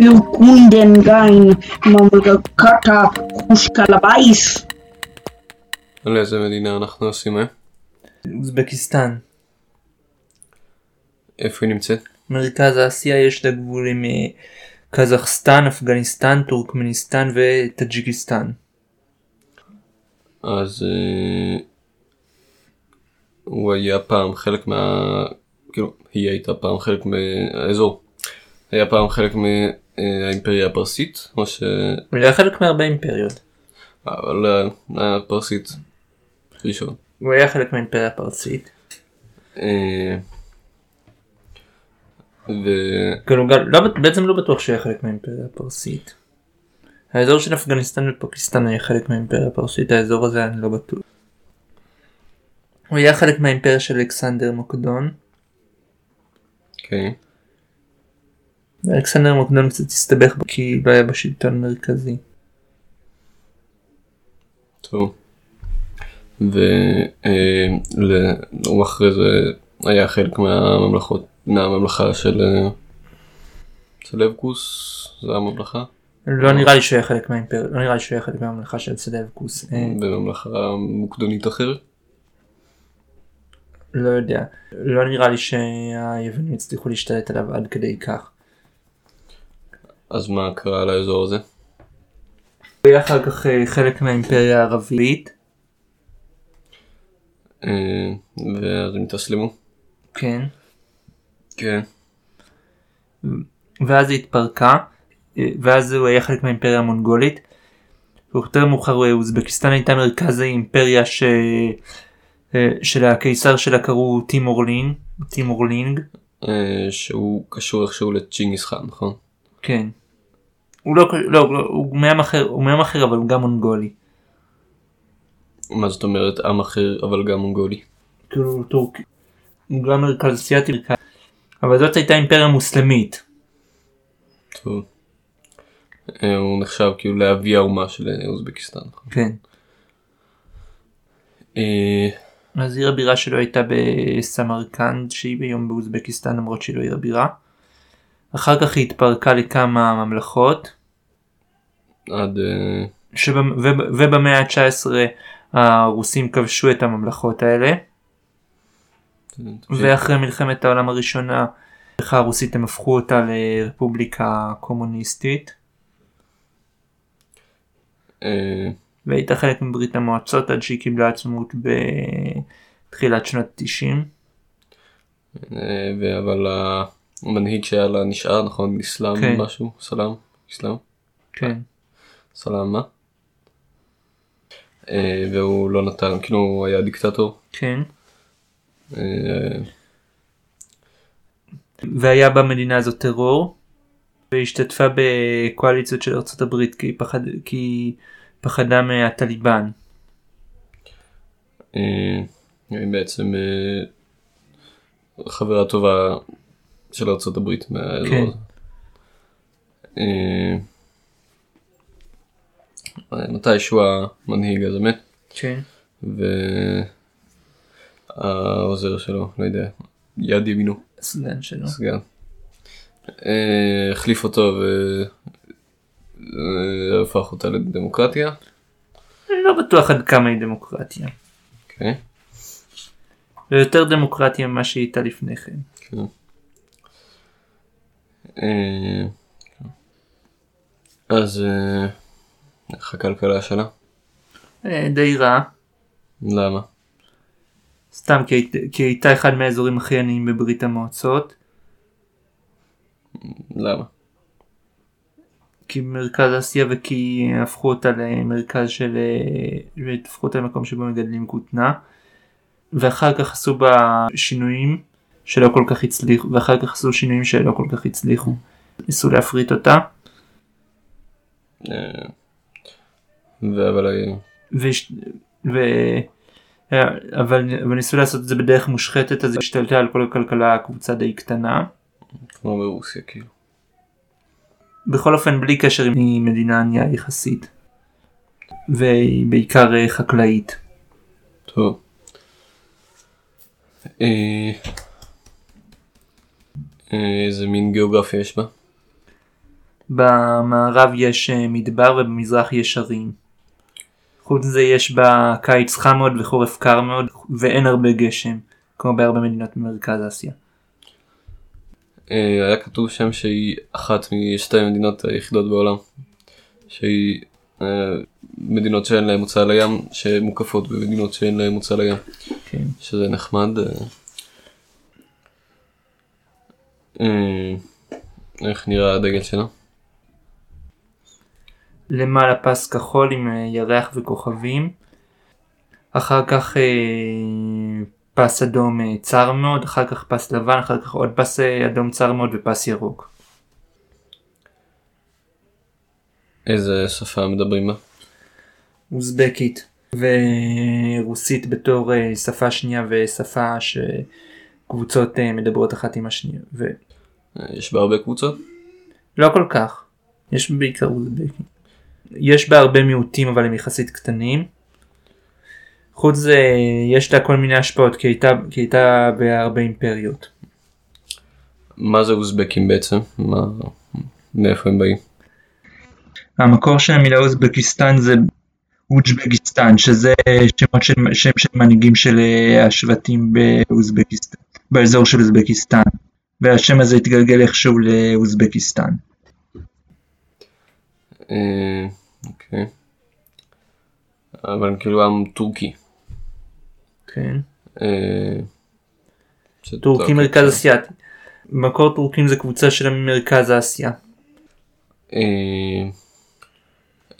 Wir kunden gain ממלכתה חושקלבייס. על איזה מדינה אנחנו עושים אה? אוזבקיסטן. איפה היא נמצאת? מרכז אסיה יש לה גבול עם אה, קזחסטן, אפגניסטן, טורקמניסטן וטאג'יקיסטן. אז אה, הוא היה פעם חלק מה... כאילו, היא הייתה פעם חלק מהאזור. היה פעם חלק מהאימפריה הפרסית, או ש... הוא היה חלק מהרבה אימפריות. אבל אה, היה פרסית ראשון. הוא היה חלק מהאימפריה הפרסית. אה, ו... כאילו לא, בעצם לא בטוח שהוא היה חלק מהאימפריה הפרסית. האזור של אפגניסטן ופקיסטן היה חלק מהאימפריה הפרסית, האזור הזה אני לא בטוח. הוא היה חלק מהאימפריה של אלכסנדר מוקדון. אוקיי. ואלכסנדר מוקדון קצת הסתבך כי לא היה בשלטון מרכזי. טוב. והוא אחרי זה היה חלק מהממלכות, מהממלכה של אה, סלבקוס, זה הממלכה, לא נראה לי שהוא היה חלק מהאימפריה, לא נראה לי שהוא היה חלק מהממלכה של סלבקוס. אה, וממלכה מוקדונית אחרת. לא יודע. לא נראה לי שהיוונים הצליחו להשתלט עליו עד כדי כך. אז מה קרה לאזור הזה? הוא היה אחר כך אה, חלק מהאימפריה הערבית. אה, ואז הם התאסלמו. כן. כן. ואז היא התפרקה. אה, ואז הוא היה חלק מהאימפריה המונגולית. ויותר מאוחר אוזבקיסטן הייתה מרכז האימפריה ש... של הקיסר שלה קראו טימורלין, טימורלינג. שהוא קשור איכשהו לצ'ינגיס חאן, נכון? כן. הוא לא, לא, לא הוא מעם אחר, הוא מעם אחר אבל הוא גם מונגולי. מה זאת אומרת עם אחר אבל גם מונגולי? כאילו טורקי. הוא גם מרכז אסיאתי. אבל זאת הייתה אימפריה מוסלמית. טוב. אה, הוא נחשב כאילו לאבי האומה של אה, אוזבקיסטן. כן. אה, אז עיר הבירה שלו הייתה בסמרקנד שהיא ביום באוזבקיסטן למרות שהיא לא עיר הבירה. אחר כך היא התפרקה לכמה ממלכות עד אה, שבמ... וב... ובמאה ה-19 הרוסים כבשו את הממלכות האלה. ואחרי מלחמת העולם הראשונה הממלכה הרוסית הם הפכו אותה לרפובליקה קומוניסטית. אה, והייתה חלק מברית המועצות עד שהיא קיבלה עצמאות בתחילת שנות 90. אה, אבל המנהיג שהיה לה נשאר נכון? אסלאם כן. משהו? סלאם? אסלאם? כן. סלאם מה? אה, והוא לא נתן כאילו הוא היה דיקטטור. כן. אה, והיה במדינה הזאת טרור והשתתפה בקואליציות של ארצות הברית כי, פחד, כי פחדה מהטליבן. אה, היא בעצם חברה טובה של ארצות הברית מהאזור כן. אה, מתישהו המנהיג הזה מת כן. והעוזר שלו לא יודע יד ימינו הסגן שלו. סגן אה, החליף אותו והפך אותה לדמוקרטיה. לא בטוח עד כמה היא דמוקרטיה. אוקיי. זה יותר דמוקרטיה ממה שהיא הייתה לפני כן. כן. אה, אז אה, איך הכלכלה שלה? די רע. למה? סתם כי, כי הייתה אחד מהאזורים הכי עניים בברית המועצות. למה? כי מרכז אסיה וכי הפכו אותה למרכז של אה, והפכו אותה למקום שבו מגדלים כותנה ואחר כך עשו בה שינויים שלא כל כך הצליחו ואחר כך עשו שינויים שלא כל כך הצליחו ניסו להפריט אותה אה, אבל וש... ו... אה, אבל, אבל ניסו לעשות את זה בדרך מושחתת אז השתלטה על כל הכלכלה קבוצה די קטנה כמו ברוסיה כאילו. בכל אופן בלי קשר היא מדינה ענייה יחסית והיא בעיקר אה, חקלאית. טוב. אה, איזה מין גיאוגרפיה יש בה? במערב יש מדבר ובמזרח יש הרים. חוץ מזה יש בה קיץ חם מאוד וחורף קר מאוד ואין הרבה גשם כמו בהרבה מדינות במרכז אסיה. אה, היה כתוב שם שהיא אחת משתי המדינות היחידות בעולם. שהיא אה, מדינות שאין להן מוצא לים שמוקפות במדינות שאין להן מוצא לים. כן. שזה נחמד. אה, איך נראה הדגל שלה? למעלה פס כחול עם אה, ירח וכוכבים. אחר כך אה, פס אדום אה, צר מאוד, אחר כך פס לבן, אחר כך עוד פס אדום צר מאוד ופס ירוק. איזה שפה מדברים בה? אוזבקית ורוסית בתור שפה שנייה ושפה שקבוצות מדברות אחת עם השנייה. אה, יש בה הרבה קבוצות? כל כך, יש בעיקר אוזבקים. יש בה הרבה מיעוטים אבל הם יחסית קטנים. חוץ זה יש לה כל מיני השפעות כי הייתה, כי הייתה בהרבה אימפריות. מה זה אוזבקים בעצם? מה... מאיפה הם באים? המקור של המילה אוזבקיסטן זה אוג'בקיסטן שזה שמות של, שם של מנהיגים של אה, השבטים באוזבקיסטן, באזור של אוזבקיסטן והשם הזה התגלגל איכשהו לאוזבקיסטן. אה, אוקיי. אבל הם כאילו עם טורקי. כן. אה, טוב, מרכז. אסיאתי. מקור טורקים זה קבוצה של מרכז אסיה. אה,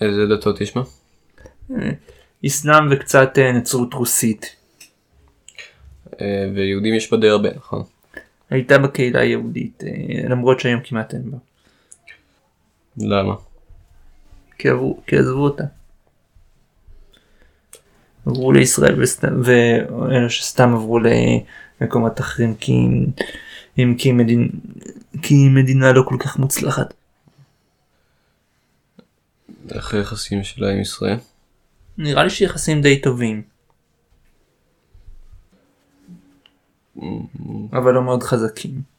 איזה דתות יש בה? אסלאם וקצת אה, נצרות רוסית. אה, ויהודים יש בה די הרבה, נכון? הייתה בקהילה היהודית אה, למרות שהיום כמעט אין בה. למה? כי עברו- כי עזבו אותה. עברו לישראל וסתם, ואלו שסתם עברו למקומות אחרים כי, אם כי, מדינ... כי היא מדינה לא כל כך מוצלחת. איך היחסים שלה עם ישראל? נראה לי שיחסים די טובים. אבל לא מאוד חזקים.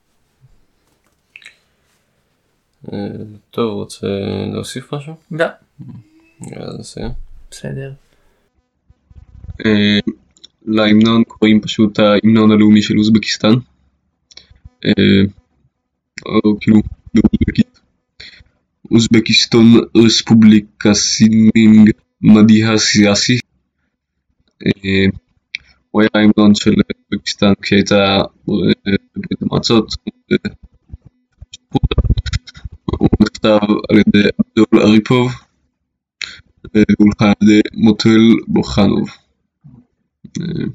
אה, טוב, רוצה להוסיף משהו? לא. יאללה, נסיים. בסדר. אה, להמנון קוראים פשוט ההמנון הלאומי של אוזבקיסטן. אה, או כאילו באוזבקית. אוזבקיסטון רספובליקה סינינג מדיה סיאסי. אה, הוא היה ההמנון של אוזבקיסטן כשהייתה בברית המועצות. נכתב על ידי אבדול אריפוב והולחן על ידי מוטל בוכנוב. אה,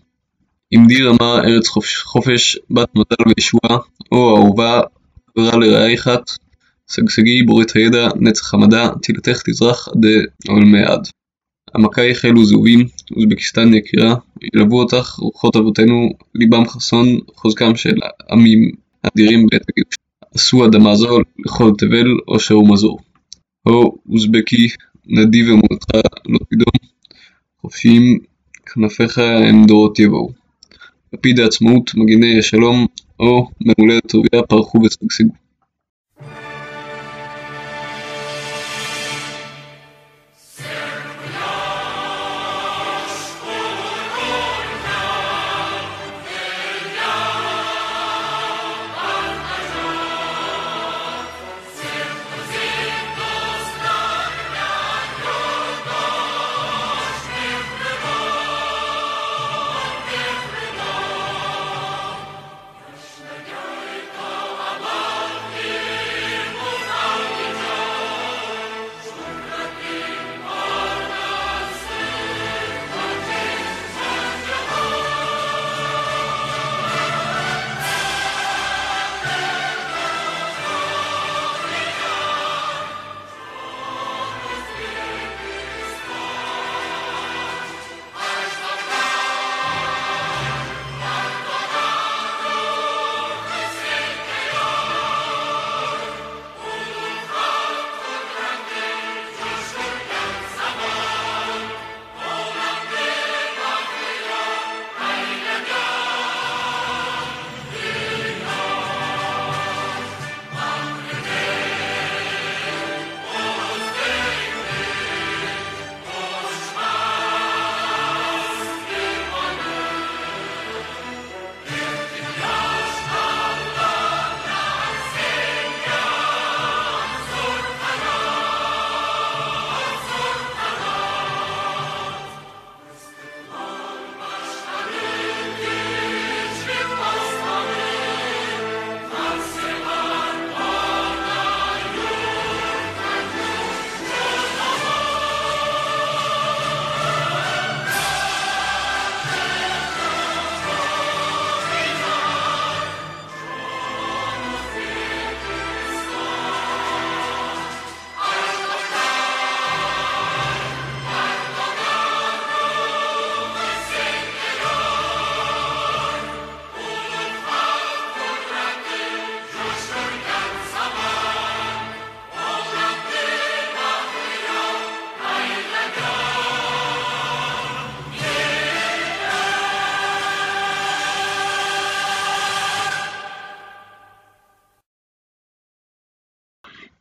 עמדי רמה ארץ חופש, בת מזל וישועה, או אהובה, חברה לרעי אחת, שגשגי בורת הידע, נצח המדע, תהילתך תזרח עולמי עד. עמקייך אלו זהובים, אוזבקיסטן יקירה, ילוו אותך רוחות אבותינו, ליבם חסון, חוזקם של עמים אדירים בעת הגירוש. עשו אדמה זו לכל תבל, עושר ומזור. הו, אוזבקי, נדיב אמונתך לא תדום, חופשיים כנפיך הם דורות יבואו. לפיד העצמאות, מגיני השלום, או ממולדת טוביה פרחו ושגשגו.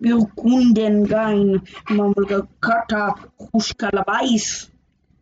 Wir Kunden gehen, ממלכת החושקלבייס.